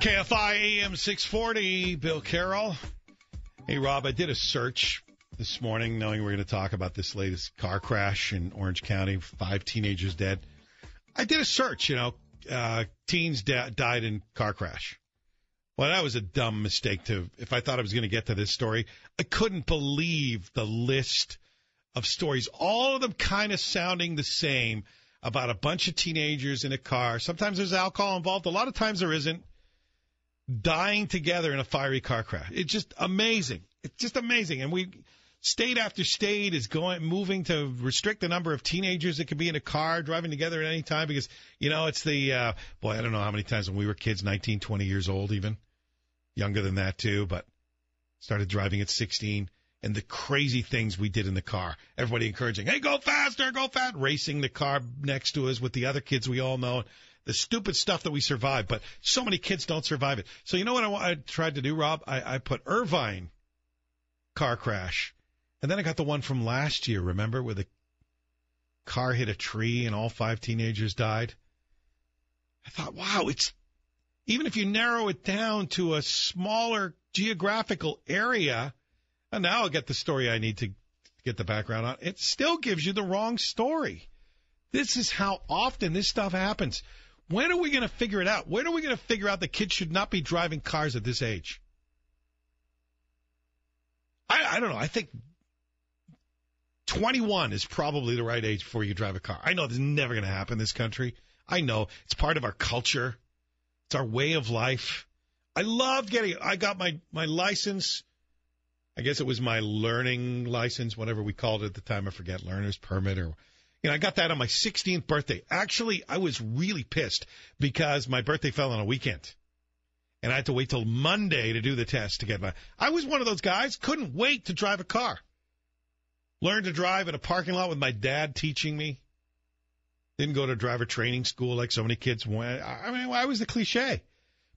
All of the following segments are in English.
KFI AM 640, Bill Carroll. Hey, Rob, I did a search this morning knowing we are going to talk about this latest car crash in Orange County, five teenagers dead. I did a search, you know, uh, teens died in car crash. Well, that was a dumb mistake to, if I thought I was going to get to this story. I couldn't believe the list of stories, all of them kind of sounding the same about a bunch of teenagers in a car. Sometimes there's alcohol involved. A lot of times there isn't dying together in a fiery car crash. It's just amazing. It's just amazing. And we state after state is going moving to restrict the number of teenagers that can be in a car driving together at any time because you know it's the uh boy I don't know how many times when we were kids 19 20 years old even younger than that too but started driving at 16 and the crazy things we did in the car everybody encouraging hey go faster go fast racing the car next to us with the other kids we all know the stupid stuff that we survive, but so many kids don't survive it. So you know what I, I tried to do, Rob? I, I put Irvine car crash, and then I got the one from last year. Remember, where the car hit a tree and all five teenagers died. I thought, wow, it's even if you narrow it down to a smaller geographical area, and now I'll get the story I need to get the background on. It still gives you the wrong story. This is how often this stuff happens. When are we going to figure it out? When are we going to figure out that kids should not be driving cars at this age? I, I don't know. I think 21 is probably the right age before you drive a car. I know this is never going to happen in this country. I know it's part of our culture. It's our way of life. I love getting. I got my my license. I guess it was my learning license, whatever we called it at the time. I forget, learner's permit or you know, I got that on my 16th birthday. Actually, I was really pissed because my birthday fell on a weekend. And I had to wait till Monday to do the test to get my. I was one of those guys, couldn't wait to drive a car. Learned to drive in a parking lot with my dad teaching me. Didn't go to driver training school like so many kids went. I mean, I was the cliche.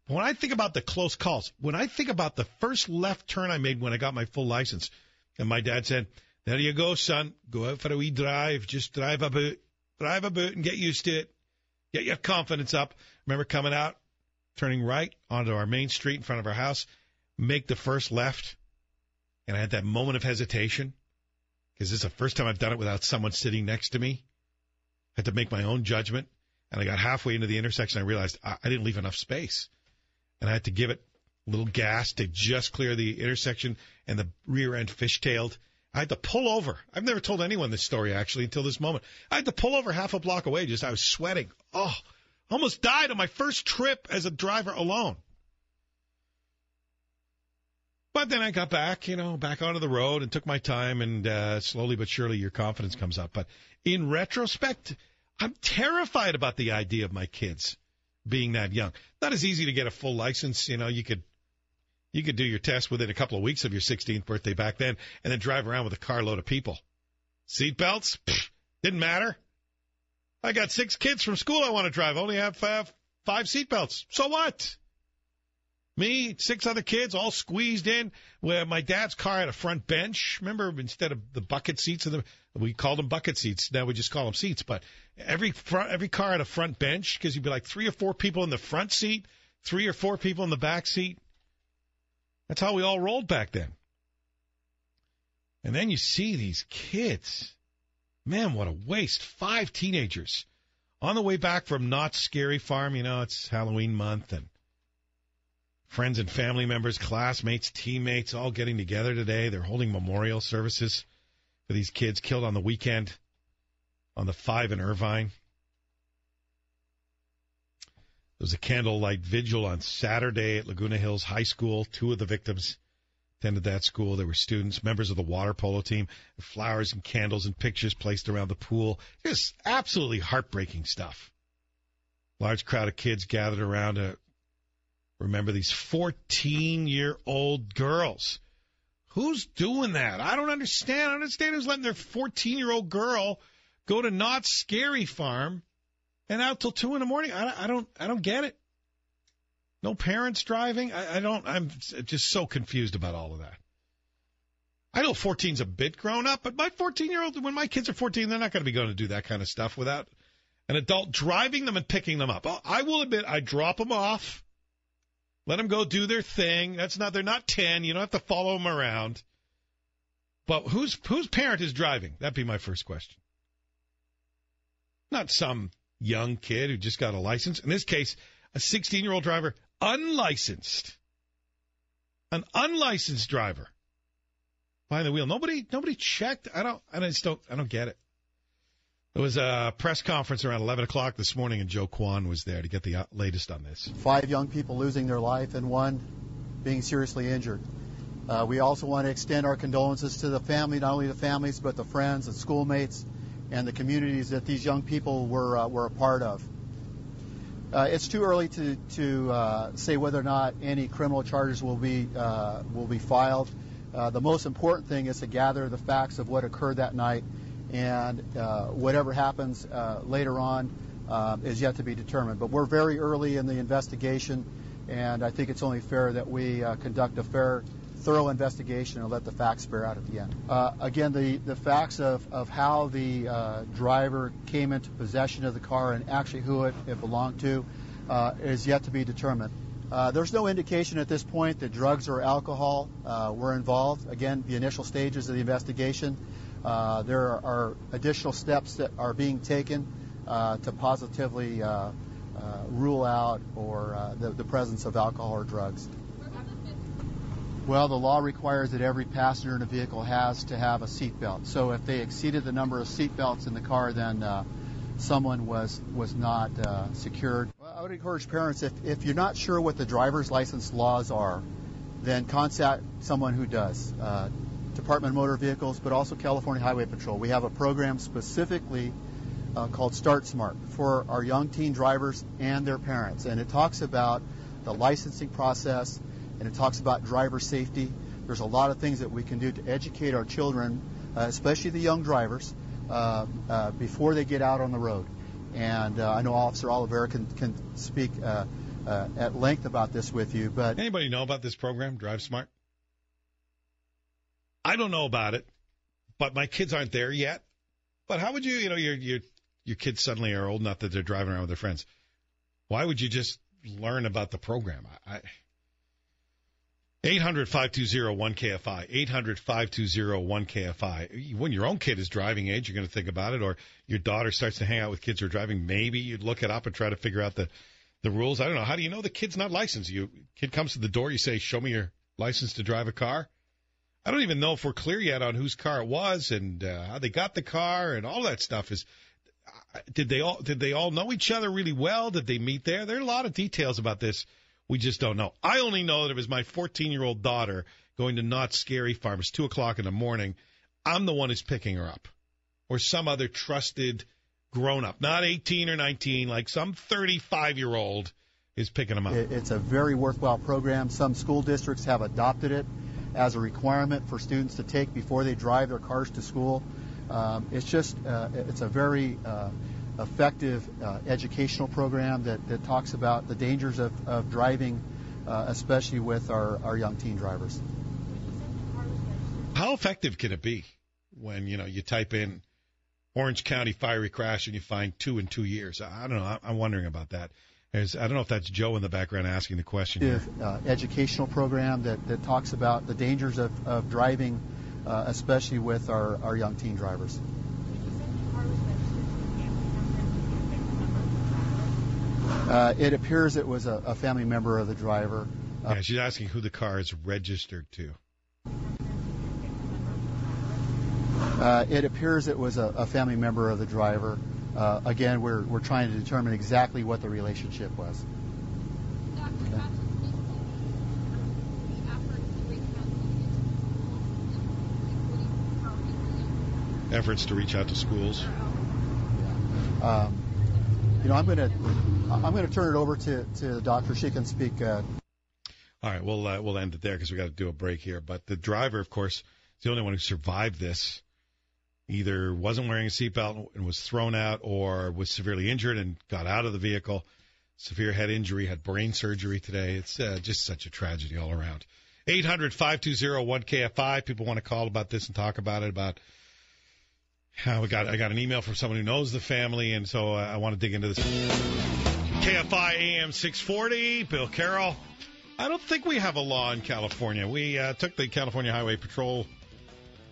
But when I think about the close calls, when I think about the first left turn I made when I got my full license, and my dad said, there you go, son. Go out for a wee drive. Just drive about, drive about and get used to it. Get your confidence up. Remember coming out, turning right onto our main street in front of our house, make the first left. And I had that moment of hesitation because this is the first time I've done it without someone sitting next to me. I had to make my own judgment. And I got halfway into the intersection. I realized I, I didn't leave enough space. And I had to give it a little gas to just clear the intersection and the rear end fishtailed I had to pull over. I've never told anyone this story actually until this moment. I had to pull over half a block away. Just I was sweating. Oh, almost died on my first trip as a driver alone. But then I got back, you know, back onto the road and took my time, and uh, slowly but surely your confidence comes up. But in retrospect, I'm terrified about the idea of my kids being that young. Not as easy to get a full license. You know, you could you could do your test within a couple of weeks of your 16th birthday back then and then drive around with a carload of people. Seatbelts? Didn't matter. I got six kids from school I want to drive. Only have five, five seatbelts. So what? Me, six other kids, all squeezed in. Where my dad's car had a front bench. Remember, instead of the bucket seats, the, we called them bucket seats. Now we just call them seats. But every front, every car had a front bench because you'd be like three or four people in the front seat, three or four people in the back seat. That's how we all rolled back then. And then you see these kids. Man, what a waste. Five teenagers on the way back from Knott's Scary Farm. You know, it's Halloween month and friends and family members, classmates, teammates all getting together today. They're holding memorial services for these kids killed on the weekend on the five in Irvine. There was a candlelight vigil on Saturday at Laguna Hills High School. Two of the victims attended that school. They were students, members of the water polo team. Flowers and candles and pictures placed around the pool. Just absolutely heartbreaking stuff. Large crowd of kids gathered around to remember these 14 year old girls. Who's doing that? I don't understand. I don't understand who's letting their 14 year old girl go to Knott's Scary Farm and out till two in the morning. I, I don't, I don't get it. No parents driving. I, I don't. I'm just so confused about all of that. I know 14's a bit grown up, but my 14 year old, when my kids are 14, they're not going to be going to do that kind of stuff without an adult driving them and picking them up. I will admit, I drop them off Let them go do their thing. That's not they're not 10. You don't have to follow them around. But whose whose parent is driving? That'd be my first question. Not some young kid who just got a license. In this case, a 16 year old driver, unlicensed. An unlicensed driver behind the wheel. Nobody nobody checked. I don't I just don't I don't get it. There was a press conference around 11 o'clock this morning, and Joe Kwan was there to get the uh, latest on this. Five young people losing their life and one being seriously injured. Uh, we also want to extend our condolences to the family, not only the families, but the friends and schoolmates and the communities that these young people were, uh, were a part of. Uh, it's too early to, to uh, say whether or not any criminal charges will be, uh, will be filed. the most important thing is to gather the facts of what occurred that night and uh, whatever happens uh, later on uh, is yet to be determined. But we're very early in the investigation, and I think it's only fair that we uh, conduct a fair, thorough investigation and let the facts bear out at the end. Uh, again, the, the facts of, of how the uh, driver came into possession of the car and actually who it, it belonged to uh, is yet to be determined. Uh, there's no indication at this point that drugs or alcohol uh, were involved. Again, the initial stages of the investigation. Uh, there are additional steps that are being taken uh, to positively uh, rule out or the, the presence of alcohol or drugs. Well, the law requires that every passenger in a vehicle has to have a seatbelt. So if they exceeded the number of seatbelts in the car, then uh, someone was was not uh, secured. Well, I would encourage parents if if you're not sure what the driver's license laws are, then contact someone who does. Uh, Department of Motor Vehicles, but also California Highway Patrol. We have a program specifically uh, called Start Smart for our young teen drivers and their parents. And it talks about the licensing process and it talks about driver safety. There's a lot of things that we can do to educate our children, uh, especially the young drivers, uh, uh before they get out on the road. And uh, I know Officer Oliveira can, can speak uh, at length about this with you. But anybody know about this program, Drive Smart? I don't know about it, but my kids aren't there yet. But how would you, you know, your your your kids suddenly are old enough that they're driving around with their friends. Why would you just learn about the program? I, 800 520 1KFI. 800 520 1KFI. When your own kid is driving age, you're going to think about it, or your daughter starts to hang out with kids who are driving, maybe you'd look it up and try to figure out the, the rules. I don't know. How do you know the kid's not licensed? You Kid comes to the door, you say, Show me your license to drive a car. I don't even know if we're clear yet on whose car it was and uh, how they got the car and all that stuff. Is uh, did they all did they all know each other really well? Did they meet there? There are a lot of details about this we just don't know. I only know that it was my 14 year old daughter going to Knott's Scary Farm. It's two o'clock in the morning. I'm the one who's picking her up, or some other trusted grown up, not 18 or 19, like some 35 year old is picking them up. It's a very worthwhile program. Some school districts have adopted it as a requirement for students to take before they drive their cars to school. Um, it's just uh, it's a very uh, effective uh, educational program that, that talks about the dangers of, of driving, uh, especially with our, our young teen drivers. How effective can it be when you know you type in Orange County fiery crash and you find two in two years? I don't know. I'm wondering about that. There's, I don't know if that's Joe in the background asking the question. Here. Uh, educational program that, that talks about the dangers of, of driving, uh, especially with our, our young teen drivers. Uh, it appears it was a, a, family member of the driver. Uh, yeah, she's asking who the car is registered to. Uh, it appears it was a, a family member of the driver. Uh, again, we're, we're trying to determine exactly what the relationship was. Efforts to reach out to schools. Um, you know, I'm going to I'm going to turn it over to, to the doctor. She can speak. Uh... All right, we'll uh, we'll end it there because we got to do a break here. But the driver, of course, is the only one who survived this either wasn't wearing a seatbelt and was thrown out or was severely injured and got out of the vehicle. Severe head injury, had brain surgery today. It's uh, just such a tragedy all around. 800 520 1KFI. People want to call about this and talk about it, about we got, I got an email from someone who knows the family, and so I want to dig into this. KFI AM 640, Bill Carroll. I don't think we have a law in California. We uh, took the California Highway Patrol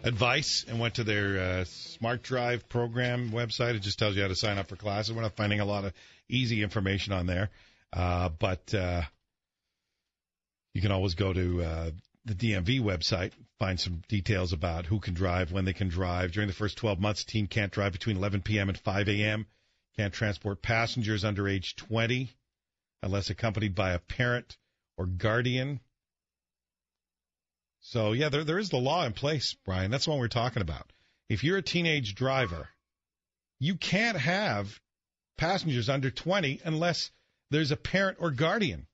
advice and went to their uh, Smart Drive program website. It just tells you how to sign up for classes. We're not finding a lot of easy information on there, uh, but uh, you can always go to uh, the DMV website, find some details about who can drive, when they can drive. During the first 12 months, teen can't drive between 11 p.m. and 5 a.m. Can't transport passengers under age 20 unless accompanied by a parent or guardian. So yeah, there there is the law in place, Brian. That's what we're talking about. If you're a teenage driver, you can't have passengers under 20 unless there's a parent or guardian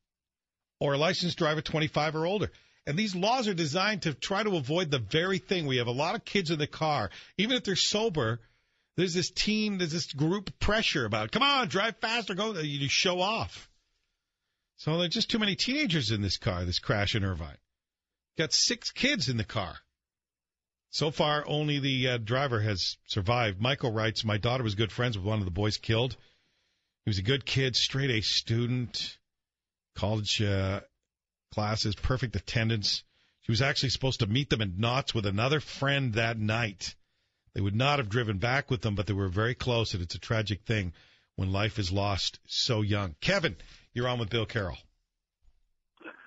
or a licensed driver 25 or older. And these laws are designed to try to avoid the very thing. We have a lot of kids in the car, even if they're sober. There's this team, there's this group pressure about, come on, drive faster, go. You show off. So there's just too many teenagers in this car, this crash in Irvine. Got six kids in the car. So far, only the uh, driver has survived. Michael writes, My daughter was good friends with one of the boys killed. He was a good kid, straight A student, college uh, classes, perfect attendance. She was actually supposed to meet them in Knott's with another friend that night. They would not have driven back with them, but they were very close, and it's a tragic thing when life is lost so young. Kevin, you're on with Bill Carroll.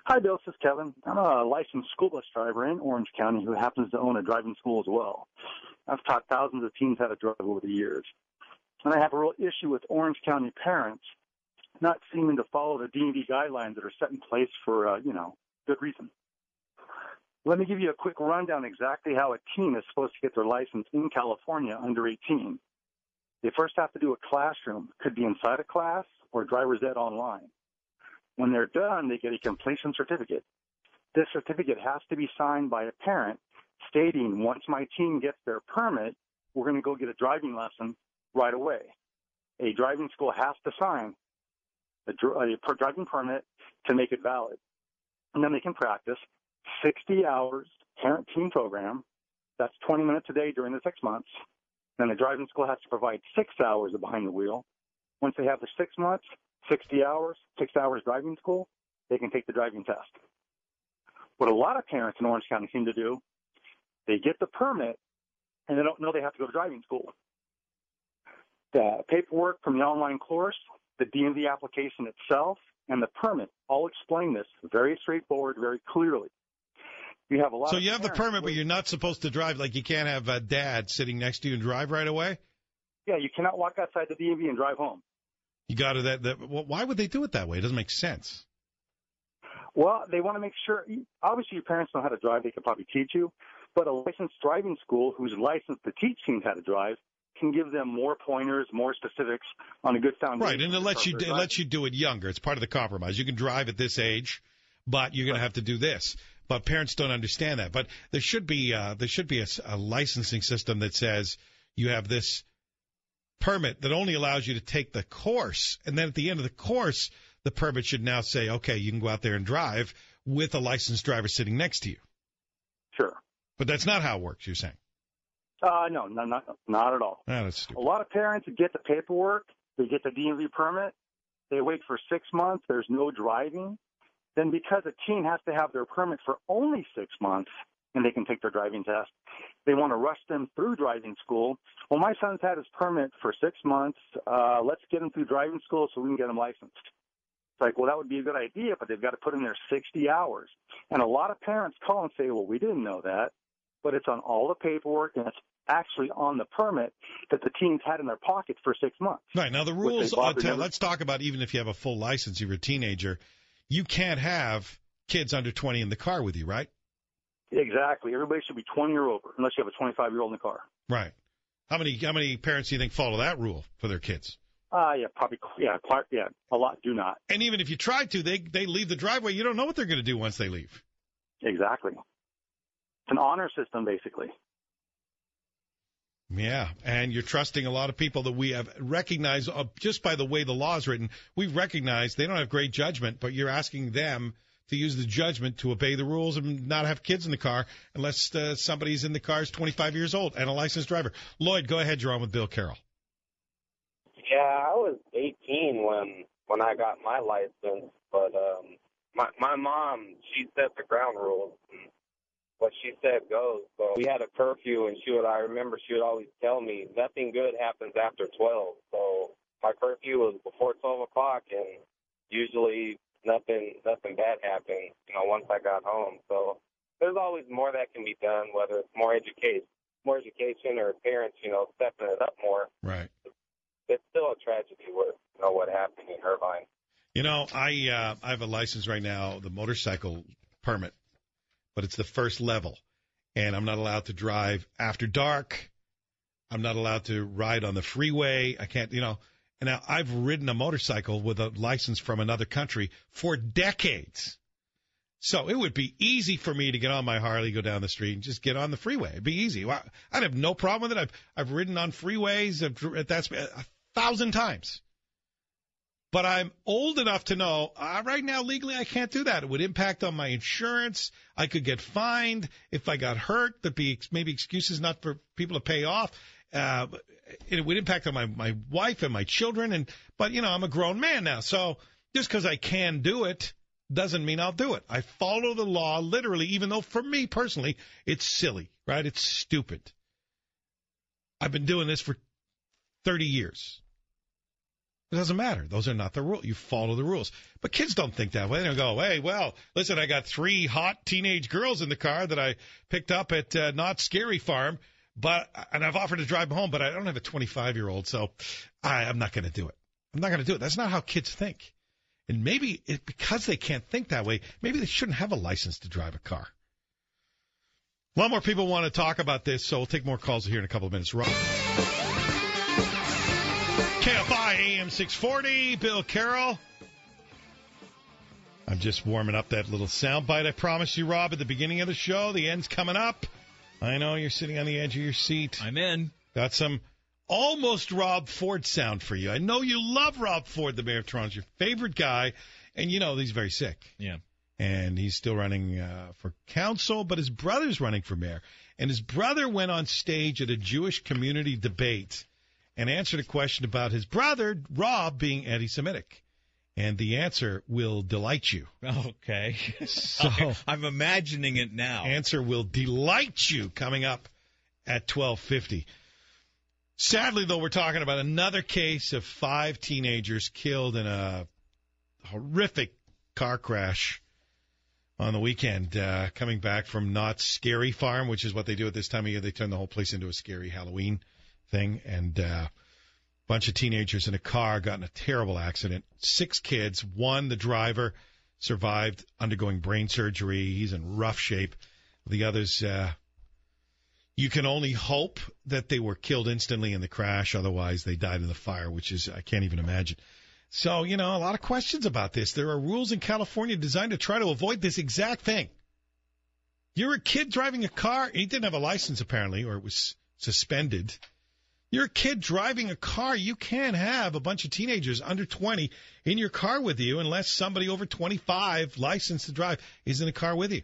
Hi, Bill. This is Kevin. I'm a licensed school bus driver in Orange County who happens to own a driving school as well. I've taught thousands of teens how to drive over the years. And I have a real issue with Orange County parents not seeming to follow the DMV guidelines that are set in place for, uh, you know, good reason. Let me give you a quick rundown exactly how a teen is supposed to get their license in California under 18. They first have to do a classroom, could be inside a class or driver's ed online. When they're done, they get a completion certificate. This certificate has to be signed by a parent stating once my teen gets their permit, we're going to go get a driving lesson right away. A driving school has to sign a, a driving permit to make it valid. And then they can practice 60 hours parent teen program. That's 20 minutes a day during the six months. Then the driving school has to provide six hours of behind the wheel. Once they have the six months, 60 hours, six hours driving school, they can take the driving test. What a lot of parents in Orange County seem to do, they get the permit and they don't know they have to go to driving school. The paperwork from the online course, the DMV application itself, and the permit all explain this very straightforward, very clearly. You have a lot. So you have the permit, but you're not supposed to drive. Like you can't have a dad sitting next to you and drive right away. Yeah, you cannot walk outside the DMV and drive home. You got to that. that well, why would they do it that way? It doesn't make sense. Well, they want to make sure. Obviously, your parents know how to drive; they could probably teach you. But a licensed driving school who's licensed to teach teens how to drive can give them more pointers, more specifics on a good foundation. Right, and it lets you it lets you do it younger. It's part of the compromise. You can drive at this age, but you're going to have to do this. But parents don't understand that. But there should be uh, there should be a, a licensing system that says you have this permit that only allows you to take the course. And then at the end of the course, the permit should now say, okay, you can go out there and drive with a licensed driver sitting next to you. Sure. But that's not how it works, you're saying? Uh, no, no not, not at all. Oh, that's stupid. A lot of parents get the paperwork, they get the DMV permit, they wait for six months, there's no driving. Then because a teen has to have their permit for only six months, and they can take their driving test. They want to rush them through driving school. Well, my son's had his permit for six months. Uh, let's get him through driving school so we can get him licensed. It's like, well, that would be a good idea, but they've got to put in their 60 hours. And a lot of parents call and say, well, we didn't know that, but it's on all the paperwork and it's actually on the permit that the teens had in their pocket for six months. Right. Now, the rules, uh, t- let's talk about even if you have a full license, you're a teenager, you can't have kids under 20 in the car with you, right? Exactly. Everybody should be 20 or over, unless you have a 25 year old in the car. Right. How many how many parents do you think follow that rule for their kids? Uh yeah, probably yeah, quite, yeah, a lot do not. And even if you try to, they they leave the driveway. You don't know what they're going to do once they leave. Exactly. It's an honor system, basically. Yeah, and you're trusting a lot of people that we have recognized uh, just by the way the law is written. We recognize they don't have great judgment, but you're asking them to use the judgment to obey the rules and not have kids in the car unless uh, somebody's in the car is 25 years old and a licensed driver. Lloyd, go ahead. You're on with Bill Carroll. Yeah, I was 18 when when I got my license, but um, my my mom, she set the ground rules. And what she said goes. So we had a curfew, and she would. I remember she would always tell me nothing good happens after twelve. So my curfew was before twelve o'clock, and usually nothing nothing bad happened. You know, once I got home. So there's always more that can be done, whether it's more education, more education, or parents, you know, stepping it up more. Right. It's still a tragedy what you know what happened in Irvine. You know, I uh, I have a license right now, the motorcycle permit, but it's the first level, and I'm not allowed to drive after dark. I'm not allowed to ride on the freeway. I can't, you know. And now I've ridden a motorcycle with a license from another country for decades. So it would be easy for me to get on my Harley, go down the street, and just get on the freeway. It'd be easy. I'd have no problem with it. I've I've ridden on freeways at a thousand times. But I'm old enough to know uh, right now legally I can't do that. It would impact on my insurance. I could get fined if I got hurt. There'd be maybe excuses not for people to pay off. Uh, it would impact on my my wife and my children. And but you know I'm a grown man now, so just because I can do it doesn't mean I'll do it. I follow the law literally, even though for me personally it's silly, right? It's stupid. I've been doing this for 30 years. It doesn't matter. Those are not the rules. You follow the rules. But kids don't think that way. They don't go, hey, well, listen, I got three hot teenage girls in the car that I picked up at uh, Knott's Scary Farm, but and I've offered to drive them home, but I don't have a 25 year old, so I, I'm not going to do it. I'm not going to do it. That's not how kids think. And maybe it, because they can't think that way, maybe they shouldn't have a license to drive a car. A lot more people want to talk about this, so we'll take more calls here in a couple of minutes. Rob. KFI AM 640, Bill Carroll. I'm just warming up that little soundbite I promised you, Rob, at the beginning of the show. The end's coming up. I know you're sitting on the edge of your seat. I'm in. Got some almost Rob Ford sound for you. I know you love Rob Ford, the mayor of Toronto, your favorite guy, and you know he's very sick. Yeah. And he's still running uh, for council, but his brother's running for mayor. And his brother went on stage at a Jewish community debate and answered a question about his brother, Rob, being anti Semitic. And the answer will delight you. Okay. So I'm imagining it now. Answer will delight you coming up at 1250. Sadly, though, we're talking about another case of five teenagers killed in a horrific car crash on the weekend, uh, coming back from Knott's Scary Farm, which is what they do at this time of year. They turn the whole place into a scary Halloween thing, and uh, a bunch of teenagers in a car got in a terrible accident. Six kids, one the driver survived undergoing brain surgery. He's in rough shape. The others, uh, you can only hope that they were killed instantly in the crash. Otherwise, they died in the fire, which is I can't even imagine. So, you know, a lot of questions about this. There are rules in California designed to try to avoid this exact thing. You're a kid driving a car. He didn't have a license apparently, or it was suspended. You're a kid driving a car. You can't have a bunch of teenagers under 20 in your car with you unless somebody over 25 licensed to drive is in the car with you.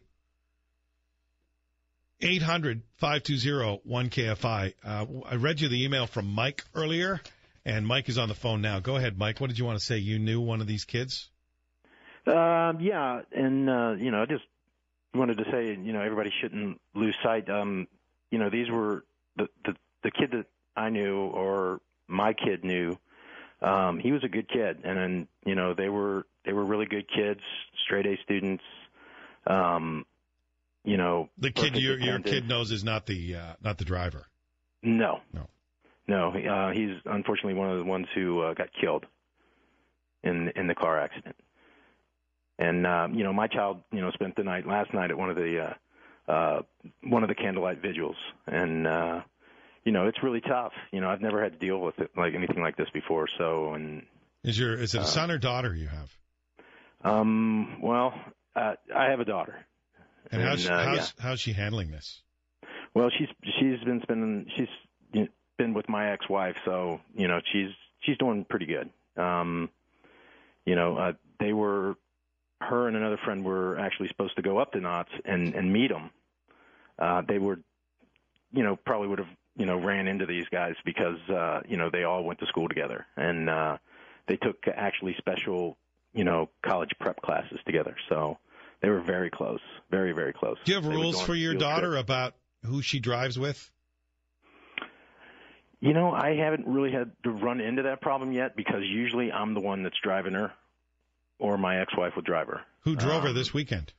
800 520 1KFI. Uh, I read you the email from Mike earlier, and Mike is on the phone now. Go ahead, Mike. What did you want to say? You knew one of these kids? Um, yeah, and, uh, you know, I just wanted to say, you know, everybody shouldn't lose sight. Um, you know, these were the, the, the kid that I knew or my kid knew, um, he was a good kid, and then you know they were they were really good kids, straight A students. Um, you know, the kid your your kid knows is not the uh, not the driver. No, no, no. Uh, he's unfortunately one of the ones who uh, got killed in in the car accident. And um, you know, my child, you know, spent the night last night at one of the uh, uh, one of the candlelight vigils, and uh, you know, it's really tough. You know, I've never had to deal with it like anything like this before. So, and is your is it a uh, son or daughter you have? Um, well, uh, I have a daughter. And, and how's uh, how's, yeah. how's she handling this? Well, she's she's been spending she's been with my ex-wife, so you know she's she's doing pretty good. Um, you know, uh, they were her and another friend were actually supposed to go up to Knott's and and meet them. Uh, they were, you know, probably would have you know ran into these guys because uh, you know they all went to school together, and uh, they took actually special you know, college prep classes together. So they were very close, very very close. Do you have They rules for your daughter trips. about who she drives with? You know, I haven't really had to run into that problem yet because usually I'm the one that's driving her, or my ex-wife would drive her. Who drove her Um, this weekend?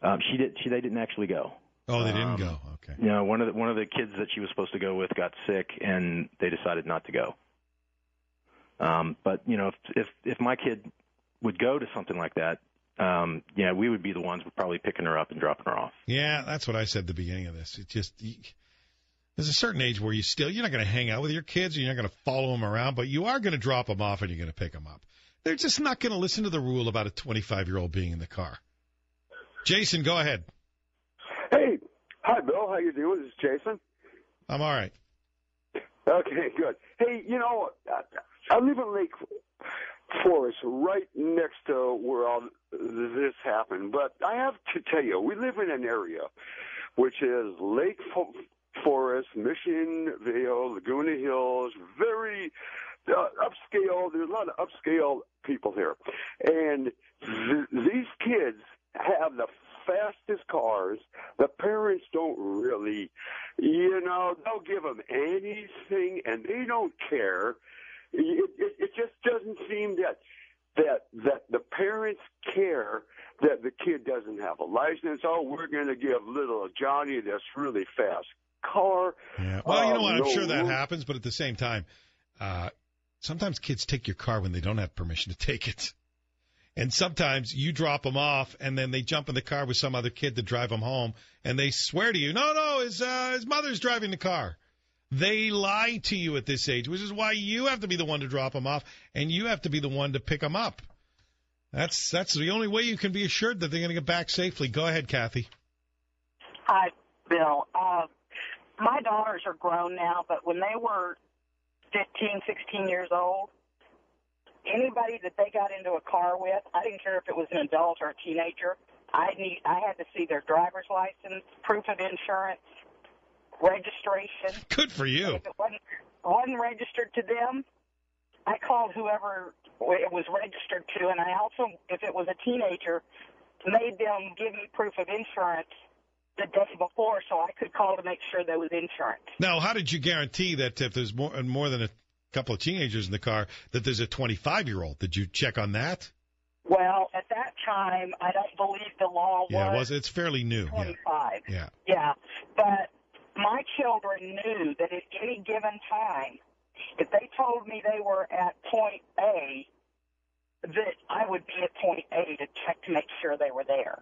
Um, she did. She they didn't actually go. Oh, they didn't um, go. Okay. You know, one of the one of the kids that she was supposed to go with got sick, and they decided not to go. Um, but you know, if if if my kid would go to something like that, um, yeah, we would be the ones probably picking her up and dropping her off. Yeah, that's what I said at the beginning of this. It just you, there's a certain age where you still you're not going to hang out with your kids, you're not going to follow them around, but you are going to drop them off and you're going to pick them up. They're just not going to listen to the rule about a 25 year old being in the car. Jason, go ahead. Hey, hi Bill. How you doing? This is Jason. I'm all right. Okay, good. Hey, you know, I- I live in Lake Forest, right next to where all this happened. But I have to tell you, we live in an area which is Lake Fo- Forest, Mission Viejo, Laguna Hills, very uh, upscale. There's a lot of upscale people here, and th- these kids have the fastest cars. The parents don't really, you know, they'll give them anything, and they don't care. It, it, it just doesn't seem that that that the parents care that the kid doesn't have a license. Oh, we're going to give little Johnny this really fast car. Yeah. Well, you know what? I'm no sure that rule. happens, but at the same time, uh, sometimes kids take your car when they don't have permission to take it. And sometimes you drop them off, and then they jump in the car with some other kid to drive them home, and they swear to you, "No, no, his uh, his mother's driving the car." They lie to you at this age, which is why you have to be the one to drop them off, and you have to be the one to pick them up. That's that's the only way you can be assured that they're going to get back safely. Go ahead, Kathy. Hi, Bill. Uh, my daughters are grown now, but when they were 15, 16 years old, anybody that they got into a car with, I didn't care if it was an adult or a teenager, I need I had to see their driver's license, proof of insurance, registration. Good for you. If it wasn't, wasn't registered to them, I called whoever it was registered to, and I also, if it was a teenager, made them give me proof of insurance the day before, so I could call to make sure there was insurance. Now, how did you guarantee that if there's more more than a couple of teenagers in the car, that there's a 25 year old? Did you check on that? Well, at that time, I don't believe the law Yeah, was, was it's fairly new. Yeah, 25. yeah. Yeah, but my children knew that at any given time, if they told me they were at point A, that I would be at point A to check to make sure they were there.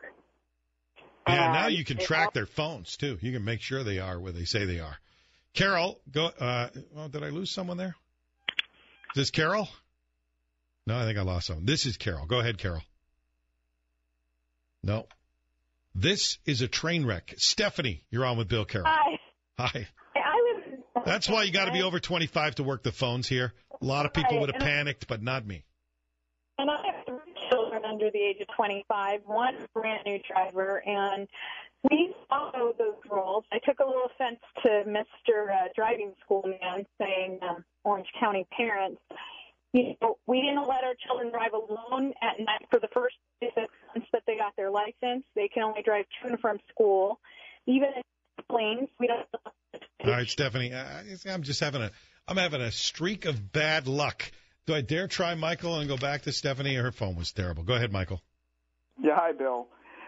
Yeah, now you can track their phones too. You can make sure they are where they say they are. Carol, go. Uh, well, did I lose someone there? Is this Carol? No, I think I lost someone. This is Carol. Go ahead, Carol. No. This is a train wreck. Stephanie, you're on with Bill Carroll. Hi. Hi. I in- That's why you got to be over 25 to work the phones here. A lot of people would have panicked, but not me. And I have three children under the age of 25. One brand new driver, and we follow those rules. I took a little offense to Mr. Uh, driving school man saying um, Orange County parents. You know, we didn't let our children drive alone at night for the first six months that they got their license. They can only drive to and from school. Even in planes, we don't. All right, Stephanie. I, I'm just having a I'm having a streak of bad luck. Do I dare try Michael and go back to Stephanie? Her phone was terrible. Go ahead, Michael. Yeah, hi, Bill.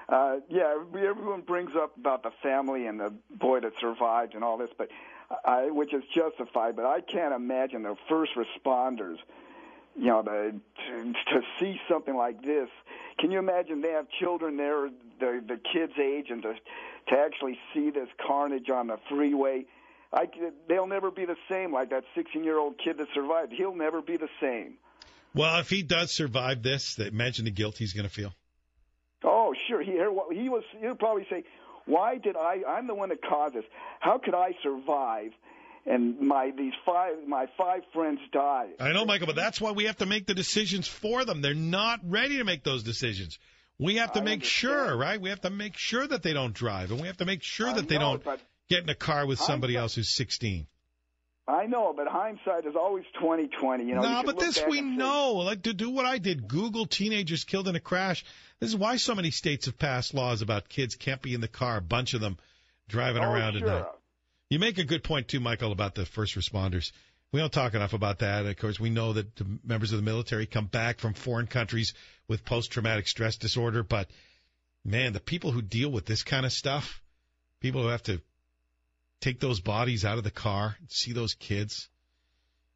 Uh, yeah, everyone brings up about the family and the boy that survived and all this, but I, which is justified. But I can't imagine the first responders, you know, the, to, to see something like this. Can you imagine they have children there, the the kids' age, and to to actually see this carnage on the freeway? I, they'll never be the same. Like that 16-year-old kid that survived, he'll never be the same. Well, if he does survive this, imagine the guilt he's going to feel. Oh, sure. He he was. He'll probably say, "Why did I? I'm the one that caused this. How could I survive?" And my these five my five friends died. I know, Michael, but that's why we have to make the decisions for them. They're not ready to make those decisions. We have to I make understand. sure, right? We have to make sure that they don't drive, and we have to make sure that they don't get in a car with somebody so- else who's 16. I know, but hindsight is always twenty twenty. You know, no, can but this we and say, know. Like to do what I did, Google teenagers killed in a crash. This is why so many states have passed laws about kids can't be in the car. A bunch of them driving oh, around sure. at night. You make a good point too, Michael, about the first responders. We don't talk enough about that. Of course, we know that the members of the military come back from foreign countries with post-traumatic stress disorder, but man, the people who deal with this kind of stuff, people who have to take those bodies out of the car, see those kids,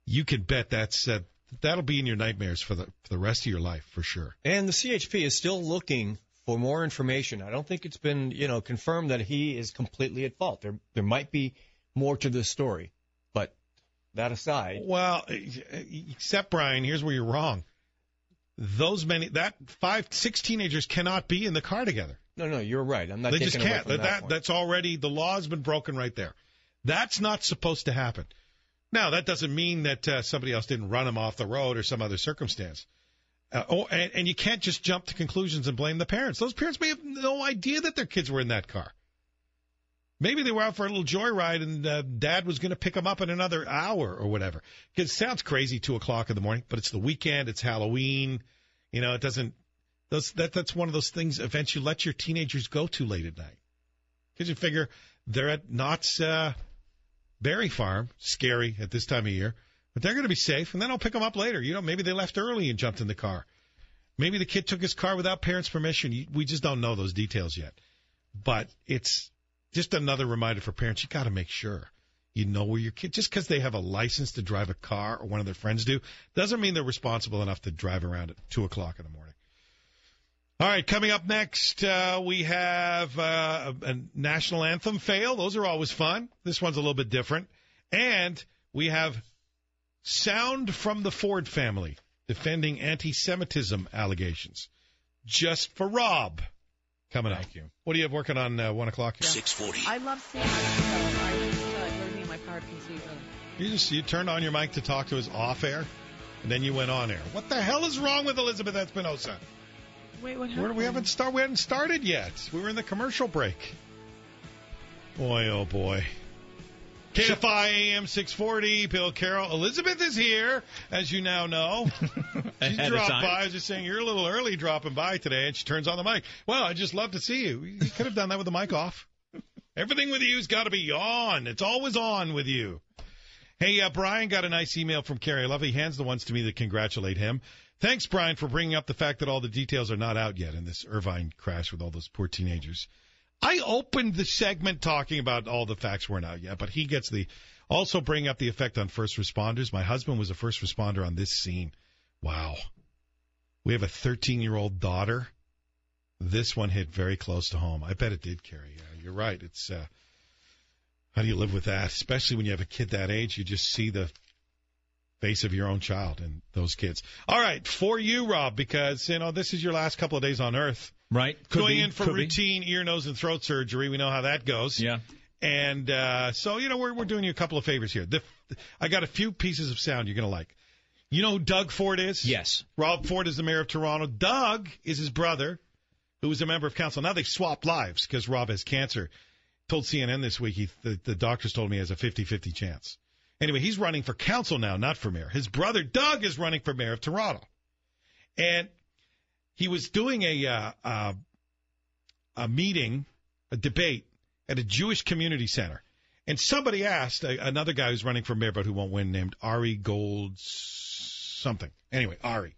you can bet that's uh, that'll be in your nightmares for the for the rest of your life for sure. And the CHP is still looking for more information. I don't think it's been, you know, confirmed that he is completely at fault. There there might be more to this story. But that aside, Well, except Brian, here's where you're wrong. Those many that five six teenagers cannot be in the car together. No, no, you're right. I'm not they just can't. that, point. that's already the law has been broken right there. That's not supposed to happen. Now that doesn't mean that uh, somebody else didn't run them off the road or some other circumstance. Uh, oh, and, and you can't just jump to conclusions and blame the parents. Those parents may have no idea that their kids were in that car. Maybe they were out for a little joyride and uh, dad was going to pick them up in another hour or whatever. 'Cause It sounds crazy, two o'clock in the morning, but it's the weekend, it's Halloween. You know, it doesn't. Those that that's one of those things. Events you let your teenagers go to late at night because you figure they're at Knott's uh, Berry Farm, scary at this time of year, but they're going to be safe, and then I'll pick them up later. You know, maybe they left early and jumped in the car. Maybe the kid took his car without parents' permission. We just don't know those details yet. But it's just another reminder for parents. You got to make sure you know where your kid. Just because they have a license to drive a car or one of their friends do, doesn't mean they're responsible enough to drive around at two o'clock in the morning. All right, coming up next, uh, we have uh, a, a national anthem fail. Those are always fun. This one's a little bit different, and we have sound from the Ford family defending anti-Semitism allegations. Just for Rob. Coming up. Thank you. What do you have working on uh, one o'clock? here? I love seeing it. So I just feel my part can You just you turned on your mic to talk to us off air, and then you went on air. What the hell is wrong with Elizabeth Espinosa? Wait, what Where, we haven't start. We hadn't started yet. We were in the commercial break. Boy, oh boy. KFI AM 640, Bill Carroll. Elizabeth is here, as you now know. She dropped by. I was just saying, you're a little early dropping by today, and she turns on the mic. Well, I just love to see you. You could have done that with the mic off. Everything with you's got to be on. It's always on with you. Hey, uh, Brian got a nice email from Carrie. I love he hands the ones to me that congratulate him. Thanks, Brian, for bringing up the fact that all the details are not out yet in this Irvine crash with all those poor teenagers. I opened the segment talking about all the facts weren't out yet, but he gets the also bring up the effect on first responders. My husband was a first responder on this scene. Wow. We have a 13 year old daughter. This one hit very close to home. I bet it did, Carrie. Yeah, you're right. It's uh, how do you live with that? Especially when you have a kid that age, you just see the face of your own child and those kids. All right, for you, Rob, because you know this is your last couple of days on Earth. Right. Could Going be, in for could be. routine ear, nose, and throat surgery. We know how that goes. Yeah. And uh, so, you know, we're we're doing you a couple of favors here. The, I got a few pieces of sound you're gonna like. You know who Doug Ford is? Yes. Rob Ford is the mayor of Toronto. Doug is his brother, who was a member of council. Now they've swapped lives because Rob has cancer. Told CNN this week he, the, the doctors told me he has a 50-50 chance. Anyway, he's running for council now, not for mayor. His brother Doug is running for mayor of Toronto, and he was doing a uh, uh, a meeting, a debate at a Jewish community center, and somebody asked another guy who's running for mayor but who won't win, named Ari Gold something. Anyway, Ari.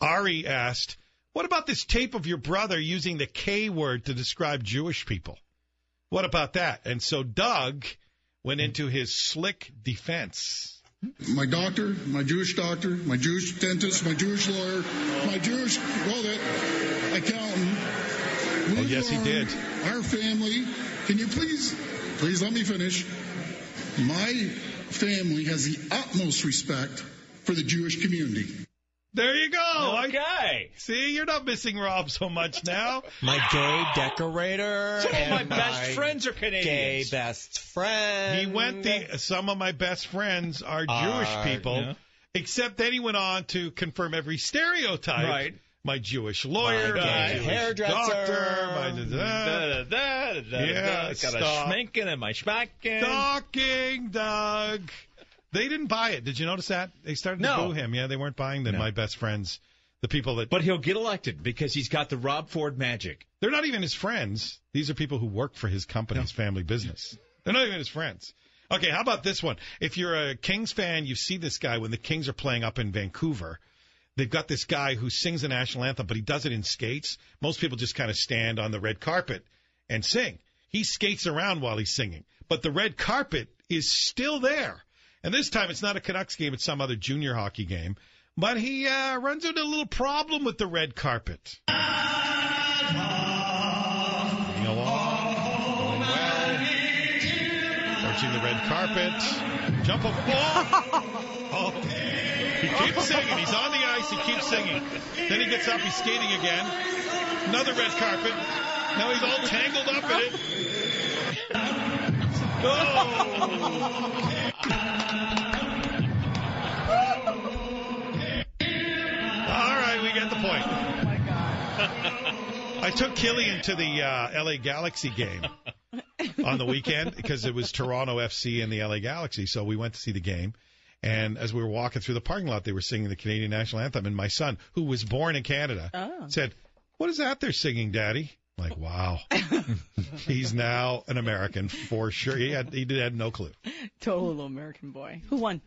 Ari asked, "What about this tape of your brother using the K word to describe Jewish people? What about that?" And so Doug went into his slick defense. My doctor, my Jewish doctor, my Jewish dentist, my Jewish lawyer, my Jewish, well, that accountant. Oh, yes, he did. Our family. Can you please, please let me finish? My family has the utmost respect for the Jewish community. There you go. Okay. See, you're not missing Rob so much now. My gay decorator. Some of and my best friends are Canadians. Gay best friend. He went the some of my best friends are Jewish Are, people, yeah. except then he went on to confirm every stereotype. Right. My Jewish lawyer, My my, Jewish hairdresser. doctor, my Da, da, da, da, da, Yeah, da. Got stop. a schminking and my schmacking. talking Doug. They didn't buy it. Did you notice that? They started to boo him. Yeah, they weren't buying the No. my best friends, the people that. But he'll get elected because he's got the Rob Ford magic. They're not even his friends. These are people who work for his company, his family business. They're not even his friends. Okay, how about this one? If you're a Kings fan, you see this guy when the Kings are playing up in Vancouver. They've got this guy who sings the national anthem, but he does it in skates. Most people just kind of stand on the red carpet and sing. He skates around while he's singing, but the red carpet is still there. And this time it's not a Canucks game, it's some other junior hockey game. But he uh, runs into a little problem with the red carpet. Moving along, going well. Approaching the red carpet. Jump of ball. Oh, he keeps singing. He's on the ice. He keeps singing. Then he gets up. He's skating again. Another red carpet. Now he's all tangled up in it. All right, we get the point. I took Killian to the uh, LA Galaxy game on the weekend because it was Toronto FC and the LA Galaxy. So we went to see the game. And as we were walking through the parking lot, they were singing the Canadian national anthem. And my son, who was born in Canada, Oh. said, What is that they're singing, Daddy? Like, wow. He's now an American for sure. He had, he did, had no clue. Total American boy. Who won?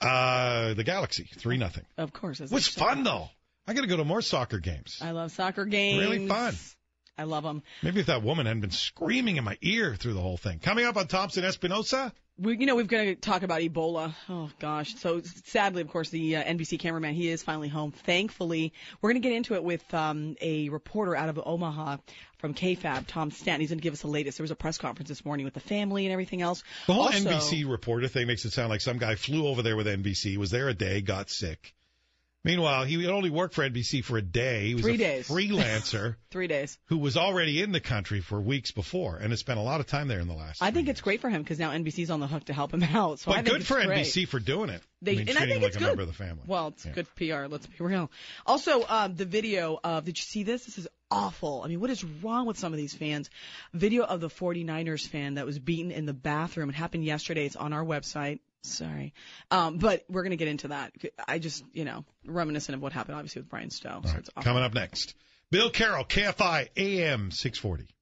Uh, the Galaxy, 3 nothing. Of course. it Was fun, though. I got to go to more soccer games. I love soccer games. Really fun. I love them. Maybe if that woman hadn't been screaming in my ear through the whole thing. Coming up on Thompson Espinosa. We, you know, we've got to talk about Ebola. Oh gosh. So sadly, of course, the uh, NBC cameraman he is finally home. Thankfully, we're going to get into it with um, a reporter out of Omaha from KFAB, Tom Stanton. He's going to give us the latest. There was a press conference this morning with the family and everything else. The whole Also- NBC reporter thing makes it sound like some guy flew over there with NBC, was there a day, got sick. Meanwhile, he only worked for NBC for a day. He was Three a days. freelancer Three days. who was already in the country for weeks before and has spent a lot of time there in the last. I think it's great for him because now NBC's on the hook to help him out. So I but think good for great. NBC for doing it. They, I mean, and I think him it's like a good. member of the family. Well, it's Yeah. good PR. Let's be real. Also, um, the video of did you see this? This is awful. I mean, what is wrong with some of these fans? Video of the 49ers fan that was beaten in the bathroom. It happened yesterday. It's on our website. Sorry, um, but we're gonna get into that. I just, you know, reminiscent of what happened, obviously with Bryan Stow. So it's awful. Coming up next, Bill Carroll, KFI AM 640.